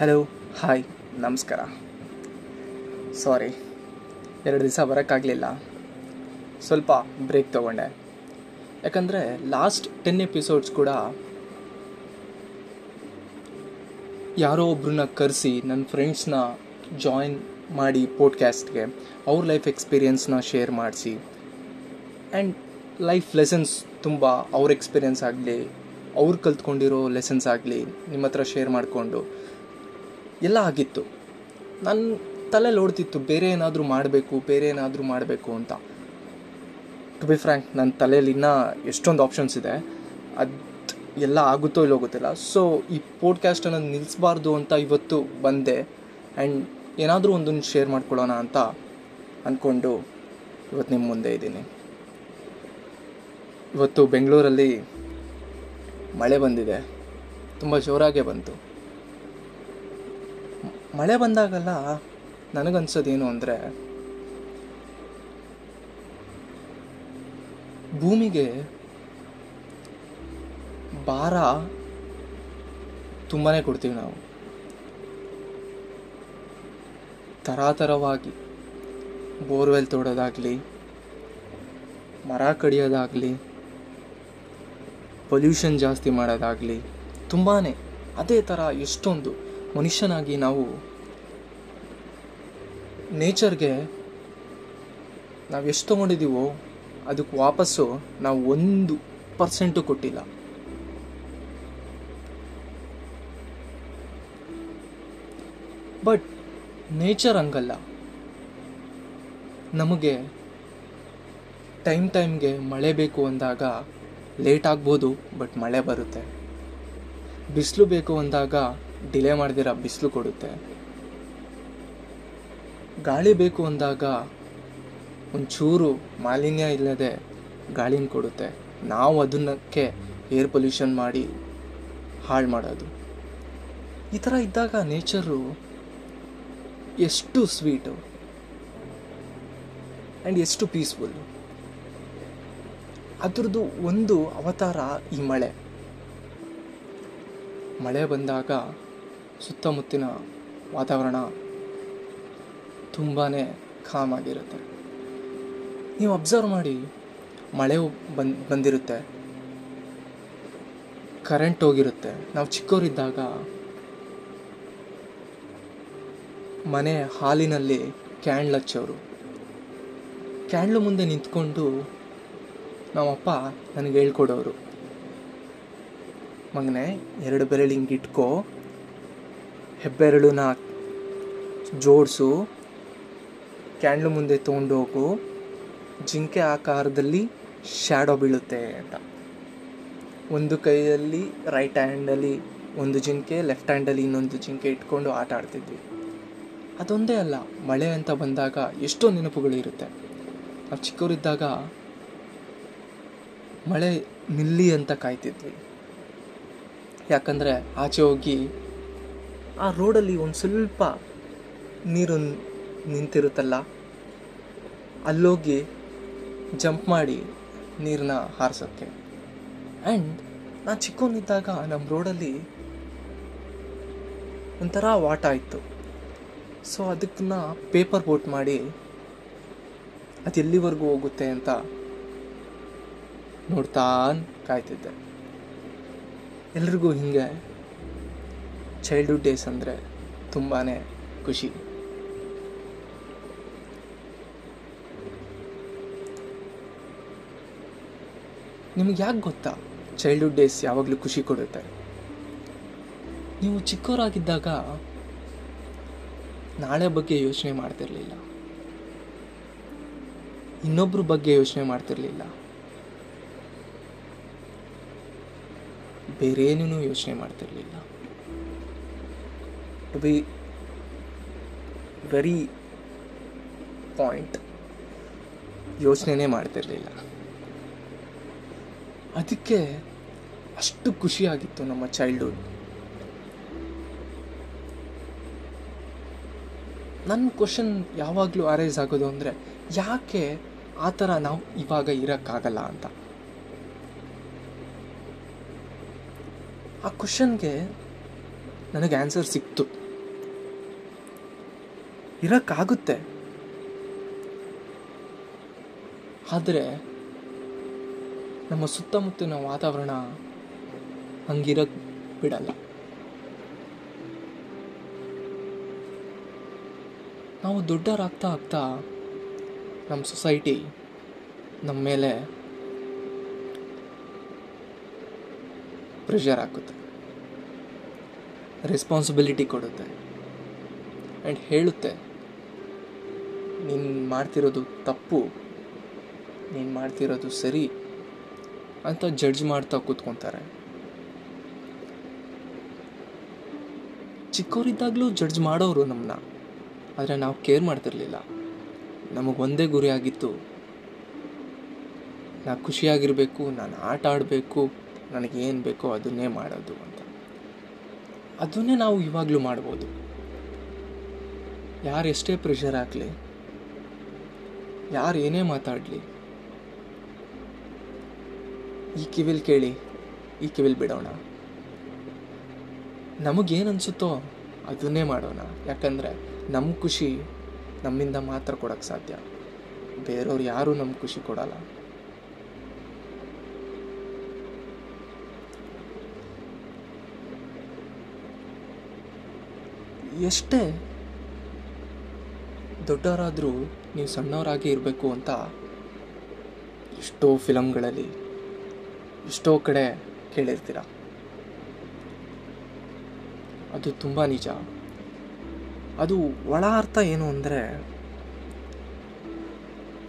Hello hi ನಮಸ್ಕಾರ. ಸಾರಿ ಎರಡು ದಿವಸ ಬರೋಕ್ಕಾಗಲಿಲ್ಲ. ಸ್ವಲ್ಪ ಬ್ರೇಕ್ ತೊಗೊಂಡೆ. ಯಾಕಂದರೆ ಲಾಸ್ಟ್ ಟೆನ್ ಎಪಿಸೋಡ್ಸ್ ಕೂಡ ಯಾರೋ ಒಬ್ರನ್ನ ಕರೆಸಿ ನನ್ನ ಫ್ರೆಂಡ್ಸ್ನ ಜಾಯಿನ್ ಮಾಡಿ ಪೋಡ್ಕ್ಯಾಸ್ಟ್ಗೆ ಅವ್ರ ಲೈಫ್ ಎಕ್ಸ್ಪೀರಿಯನ್ಸ್ನ ಶೇರ್ ಮಾಡಿಸಿ. ಆ್ಯಂಡ್ ಲೈಫ್ ಲೆಸನ್ಸ್ ತುಂಬ ಅವ್ರ ಎಕ್ಸ್ಪೀರಿಯನ್ಸ್ ಆಗಲಿ, ಅವ್ರು ಕಲ್ತ್ಕೊಂಡಿರೋ ಲೆಸನ್ಸ್ ಆಗಲಿ ನಿಮ್ಮ ಹತ್ರ ಶೇರ್ ಮಾಡಿಕೊಂಡು ಎಲ್ಲ ಆಗಿತ್ತು. ನನ್ನ ತಲೆಯಲ್ಲಿ ಓಡ್ತಿತ್ತು, ಬೇರೆ ಏನಾದರೂ ಮಾಡಬೇಕು, ಬೇರೆ ಏನಾದರೂ ಮಾಡಬೇಕು ಅಂತ. ಟು ಬಿ ಫ್ರ್ಯಾಂಕ್ ನನ್ನ ತಲೆಯಲ್ಲಿ ಇನ್ನೂ ಎಷ್ಟೊಂದು ಆಪ್ಷನ್ಸ್ ಇದೆ. ಅದು ಎಲ್ಲ ಆಗುತ್ತೋ ಇಲ್ಲೋ ಗೊತ್ತಿಲ್ಲ. ಸೊ ಈ ಪೋಡ್ಕ್ಯಾಸ್ಟನ್ನು ನಿಲ್ಲಿಸಬಾರ್ದು ಅಂತ ಇವತ್ತು ಬಂದೆ. ಆ್ಯಂಡ್ ಏನಾದರೂ ಒಂದನ್ನು ಶೇರ್ ಮಾಡ್ಕೊಳ್ಳೋಣ ಅಂತ ಅಂದ್ಕೊಂಡು ಇವತ್ತು ನಿಮ್ಮ ಮುಂದೆ ಇದ್ದೀನಿ. ಇವತ್ತು ಬೆಂಗಳೂರಲ್ಲಿ ಮಳೆ ಬಂದಿದೆ. ತುಂಬ ಜೋರಾಗೆ ಬಂತು. ಮಳೆ ಬಂದಾಗೆಲ್ಲ ನನಗನ್ಸೋದೇನು ಅಂದರೆ ಭೂಮಿಗೆ ಭಾರ ತುಂಬಾ ಕೊಡ್ತೀವಿ ನಾವು. ತರಾತರವಾಗಿ ಬೋರ್ವೆಲ್ ತೋಡೋದಾಗಲಿ, ಮರ ಕಡಿಯೋದಾಗಲಿ, ಪೊಲ್ಯೂಷನ್ ಜಾಸ್ತಿ ಮಾಡೋದಾಗಲಿ ತುಂಬಾ ಅದೇ ಥರ ಎಷ್ಟೊಂದು ಮನುಷ್ಯನಾಗಿ ನಾವು ನೇಚರ್ಗೆ ನಾವು ಎಷ್ಟು ತೊಗೊಂಡಿದ್ದೀವೋ ಅದಕ್ಕೆ ವಾಪಸ್ಸು ನಾವು ಒಂದು ಪರ್ಸೆಂಟು ಕೊಟ್ಟಿಲ್ಲ. ಬಟ್ ನೇಚರ್ ಹಂಗಲ್ಲ. ನಮಗೆ ಟೈಮ್ ಟೈಮ್ಗೆ ಮಳೆ ಬೇಕು ಅಂದಾಗ ಲೇಟ್ ಆಗ್ಬೋದು ಬಟ್ ಮಳೆ ಬರುತ್ತೆ. ಬಿಸಿಲು ಬೇಕು ಅಂದಾಗ ಡಿಲೇ ಮಾಡಿದಿರ, ಬಿಸಿಲು ಕೊಡುತ್ತೆ. ಗಾಳಿ ಬೇಕು ಅಂದಾಗ ಒಂಚೂರು ಮಾಲಿನ್ಯ ಇಲ್ಲದೆ ಗಾಳಿನ ಕೊಡುತ್ತೆ. ನಾವು ಅದನ್ನಕ್ಕೆ ಏರ್ ಪೊಲ್ಯೂಷನ್ ಮಾಡಿ ಹಾಳು ಮಾಡೋದು. ಈ ಥರ ಇದ್ದಾಗ ನೇಚರು ಎಷ್ಟು ಸ್ವೀಟು ಆ್ಯಂಡ್ ಎಷ್ಟು ಪೀಸ್ಫುಲ್ಲು ಅದ್ರದ್ದು ಒಂದು ಅವತಾರ ಈ ಮಳೆ. ಮಳೆ ಬಂದಾಗ ಸುತ್ತಮುತ್ತಿನ ವಾತಾವರಣ ತುಂಬಾ ಕಾಮ್ ಆಗಿರುತ್ತೆ. ನೀವು ಅಬ್ಸರ್ವ್ ಮಾಡಿ, ಮಳೆ ಬಂದ್, ಬಂದಿರುತ್ತೆ ಕರೆಂಟ್ ಹೋಗಿರುತ್ತೆ, ನಾವು ಚಿಕ್ಕವರಿದ್ದಾಗ ಮನೆ ಹಾಲಿನಲ್ಲಿ ಕ್ಯಾಂಡ್ಲ್ ಹಚ್ಚೋರು. ಕ್ಯಾಂಡ್ಲು ಮುಂದೆ ನಿಂತ್ಕೊಂಡು ನಮ್ಮಪ್ಪ ನನಗೆ ಹೇಳ್ಕೊಡೋರು, ಮಗನೇ ಎರಡು ಬೆರಳು ಹಿಂಗೆ ಇಟ್ಕೋ ಹೆಬ್ಬೆರಳನ್ನ ಜೋಡಿಸು, ಕ್ಯಾಂಡ್ಲು ಮುಂದೆ ತೊಗೊಂಡೋಗು ಜಿಂಕೆ ಆಕಾರದಲ್ಲಿ ಶ್ಯಾಡೋ ಬೀಳುತ್ತೆ ಅಂತ. ಒಂದು ಕೈಯಲ್ಲಿ ರೈಟ್ ಹ್ಯಾಂಡಲ್ಲಿ ಒಂದು ಜಿಂಕೆ ಲೆಫ್ಟ್ ಹ್ಯಾಂಡಲ್ಲಿ ಇನ್ನೊಂದು ಜಿಂಕೆ ಇಟ್ಕೊಂಡು ಆಟ ಆಡ್ತಿದ್ವಿ. ಅದೊಂದೇ ಅಲ್ಲ, ಮಳೆ ಅಂತ ಬಂದಾಗ ಎಷ್ಟೋ ನೆನಪುಗಳು ಇರುತ್ತೆ. ನಾವು ಚಿಕ್ಕವರಿದ್ದಾಗ ಮಳೆ ನಿಲ್ಲಿ ಅಂತ ಕಾಯ್ತಿದ್ವಿ. ಯಾಕಂದರೆ ಆಚೆ ಹೋಗಿ ಆ ರೋಡಲ್ಲಿ ಒಂದು ಸ್ವಲ್ಪ ನೀರು ನಿಂತಿರುತ್ತಲ್ಲ, ಅಲ್ಲೋಗಿ ಜಂಪ್ ಮಾಡಿ ನೀರನ್ನ ಹಾರಿಸೋಕ್ಕೆ. ಆ್ಯಂಡ್ ನಾನು ಚಿಕ್ಕವನಿದ್ದಾಗ ನಮ್ಮ ರೋಡಲ್ಲಿ ಒಂಥರ ವಾಟ ಇತ್ತು. ಸೊ ಅದಕ್ಕನ್ನ ಪೇಪರ್ ಬೋಟ್ ಮಾಡಿ ಅದು ಎಲ್ಲಿವರೆಗೂ ಹೋಗುತ್ತೆ ಅಂತ ನೋಡ್ತಾ ಕಾಯ್ತಿದ್ದೆ. ಎಲ್ರಿಗೂ ಹಿಂಗೆ ಚೈಲ್ಡ್ಹುಡ್ ಡೇಸ್ ಅಂದರೆ ತುಂಬಾ ಖುಷಿ. ನಿಮಗೆ ಯಾಕೆ ಗೊತ್ತಾ? ಚೈಲ್ಡ್ಹುಡ್ ಡೇಸ್ ಯಾವಾಗಲೂ ಖುಷಿ ಕೊಡುತ್ತೆ. ನೀವು ಚಿಕ್ಕವರಾಗಿದ್ದಾಗ ನಾಳೆ ಬಗ್ಗೆ ಯೋಚನೆ ಮಾಡ್ತಿರ್ಲಿಲ್ಲ. ಇನ್ನೊಬ್ರ ಬಗ್ಗೆ ಯೋಚನೆ ಮಾಡ್ತಿರ್ಲಿಲ್ಲ. ಬೇರೇನೂ ಯೋಚನೆ ಮಾಡ್ತಿರ್ಲಿಲ್ಲ. ಟು ಬಿ ವೆರಿ ಪಾಯಿಂಟ್ ಯೋಚನೆನೇ ಮಾಡ್ತಿರಲಿಲ್ಲ. ಅದಕ್ಕೆ ಅಷ್ಟು ಖುಷಿಯಾಗಿತ್ತು ನಮ್ಮ ಚೈಲ್ಡ್ಹುಡ್ ನನ್ನ ಕ್ವಶನ್ ಯಾವಾಗಲೂ ಅರೈಸ್ ಆಗೋದು ಅಂದರೆ, ಯಾಕೆ ಆ ಥರ ನಾವು ಇವಾಗ ಇರೋಕ್ಕಾಗಲ್ಲ ಅಂತ? ಆ ಕ್ವಶನ್ಗೆ ನನಗೆ ಆನ್ಸರ್ ಸಿಕ್ತು. ಇರೋಕ್ಕಾಗುತ್ತೆ. ಆದರೆ ನಮ್ಮ ಸುತ್ತಮುತ್ತಲಿನ ವಾತಾವರಣ ಹಂಗಿರಕ್ಕೆ ಬಿಡಲ್ಲ. ನಾವು ದೊಡ್ಡವರಾಗ್ತಾ ಆಗ್ತಾ ನಮ್ಮ ಸೊಸೈಟಿ ನಮ್ಮ ಮೇಲೆ ಪ್ರೆಷರ್ ಹಾಕುತ್ತೆ. ರೆಸ್ಪಾನ್ಸಿಬಿಲಿಟಿ ಕೊಡುತ್ತೆ. ಆ್ಯಂಡ್ ಹೇಳುತ್ತೆ ನೀನು ಮಾಡ್ತಿರೋದು ತಪ್ಪು. ನೀನು ಮಾಡ್ತಿರೋದು ಸರಿ ಅಂತ ಜಡ್ಜ್ ಮಾಡ್ತಾ ಕೂತ್ಕೊತಾರೆ. ಚಿಕ್ಕವರಿದ್ದಾಗಲೂ ಜಡ್ಜ್ ಮಾಡೋರು ನಮ್ಮನ್ನ ಆದರೆ ನಾವು ಕೇರ್ ಮಾಡ್ತಿರ್ಲಿಲ್ಲ. ನಮಗೆ ಒಂದೇ ಗುರಿ ಆಗಿತ್ತು. ನಾ ಖುಷಿಯಾಗಿರಬೇಕು, ನಾನು ಆಟ ಆಡಬೇಕು ನನಗೇನು ಬೇಕೋ ಅದನ್ನೇ ಮಾಡೋದು ಅಂತ. ಅದನ್ನೇ ನಾವು ಇವಾಗಲೂ ಮಾಡ್ಬೋದು. ಯಾರು ಎಷ್ಟೇ ಪ್ರೆಷರ್ ಹಾಕಲಿ ಯಾರು ಏನೇ ಮಾತಾಡಲಿ. ಈ ಕಿವಿಲ್ ಕೇಳಿ, ಈ ಕಿವಿಲ್ ಬಿಡೋಣ. ನಮಗೇನು ಅನಿಸುತ್ತೋ ಅದನ್ನೇ ಮಾಡೋಣ. ಯಾಕಂದರೆ ನಮ್ಮ ಖುಷಿ ನಮ್ಮಿಂದ ಮಾತ್ರ ಕೊಡೋಕ್ಕೆ ಸಾಧ್ಯ. ಬೇರೆಯವ್ರು ಯಾರೂ ನಮ್ಗೆ ಖುಷಿ ಕೊಡಲ್ಲ. ಎಷ್ಟೇ ದೊಡ್ಡವರಾದರೂ ನೀವು ಸಣ್ಣವರಾಗಿ ಇರಬೇಕು ಅಂತ ಎಷ್ಟೋ ಫಿಲಮ್ಗಳಲ್ಲಿ ಎಷ್ಟೋ ಕಡೆ ಕೇಳಿರ್ತೀರ. ಅದು ತುಂಬ ನಿಜ. ಅದು ಒಳ ಅರ್ಥ ಏನು ಅಂದರೆ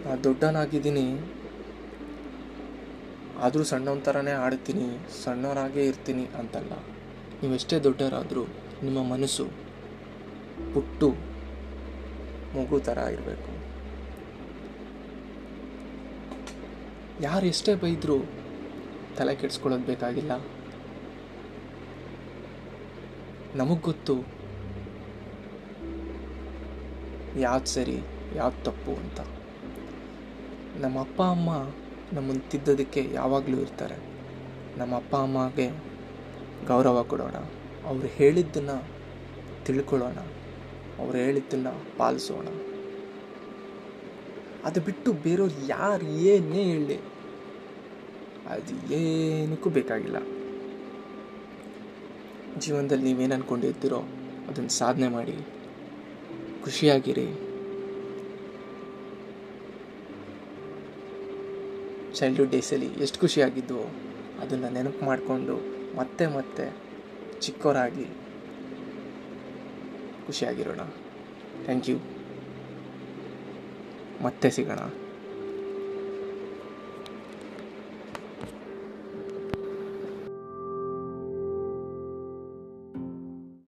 ನಾನು ದೊಡ್ಡನಾಗಿದ್ದೀನಿ, ಆದರೂ ಸಣ್ಣವನ ಥರನೇ ಆಡ್ತೀನಿ, ಸಣ್ಣವರಾಗೇ ಇರ್ತೀನಿ ಅಂತಲ್ಲ. ನೀವೆಷ್ಟೇ ದೊಡ್ಡವರಾದರೂ ನಿಮ್ಮ ಮನಸ್ಸು ಪುಟ್ಟು ಮಗು ಥರ ಇರಬೇಕು ಯಾರು ಎಷ್ಟೇ ಬೈದರೂ ತಲೆ ಕೆಡಿಸ್ಕೊಳ್ಳೋದು ಬೇಕಾಗಿಲ್ಲ. ನಮಗೆ ಗೊತ್ತು ಯಾವ್ದು ಸರಿ, ಯಾವ್ದು ತಪ್ಪು ಅಂತ. ನಮ್ಮ ಅಪ್ಪ, ಅಮ್ಮ ನಮ್ಮನ್ನು ತಿದ್ದೋದಕ್ಕೆ ಯಾವಾಗಲೂ ಇರ್ತಾರೆ. ನಮ್ಮ ಅಪ್ಪ, ಅಮ್ಮಗೆ ಗೌರವ ಕೊಡೋಣ. ಅವ್ರು ಹೇಳಿದ್ದನ್ನು ತಿಳ್ಕೊಳ್ಳೋಣ. ಅವ್ರು ಹೇಳಿದ್ದನ್ನ ಪಾಲಿಸೋಣ. ಅದು ಬಿಟ್ಟು ಬೇರೆಯವ್ರು ಯಾರು ಏನೇ ಹೇಳಿ, ಅದು ಏನಕ್ಕೂ ಬೇಕಾಗಿಲ್ಲ. ಜೀವನದಲ್ಲಿ ನೀವೇನು ಅಂದ್ಕೊಂಡಿರ್ತೀರೋ ಅದನ್ನು ಸಾಧನೆ ಮಾಡಿ, ಖುಷಿಯಾಗಿರಿ. ಚೈಲ್ಡ್ಹುಡ್ ಡೇಸಲ್ಲಿ ಎಷ್ಟು ಖುಷಿಯಾಗಿದ್ವೋ ಅದನ್ನು ನೆನಪು ಮಾಡಿಕೊಂಡು ಮತ್ತೆ ಮತ್ತೆ ಚಿಕ್ಕವರಾಗಿ ಖುಷಿಯಾಗಿರೋಣ. ಥ್ಯಾಂಕ್ ಯು ಮತ್ತೆ ಸಿಗೋಣ.